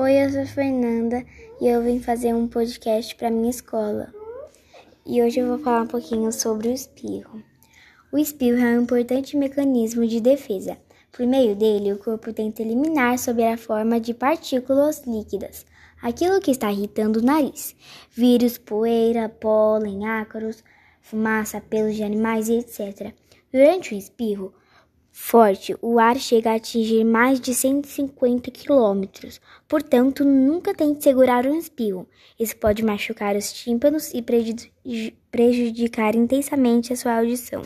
Oi, eu sou Fernanda e eu vim fazer um podcast para minha escola. E hoje eu vou falar um pouquinho sobre o espirro. O espirro é um importante mecanismo de defesa. Por meio dele, o corpo tenta eliminar sob a forma de partículas líquidas aquilo que está irritando o nariz: vírus, poeira, pólen, ácaros, fumaça, pelos de animais e etc. Durante o espirro, forte, o ar chega a atingir mais de 150 km. Portanto, nunca tente segurar um espirro. Isso pode machucar os tímpanos e prejudicar intensamente a sua audição.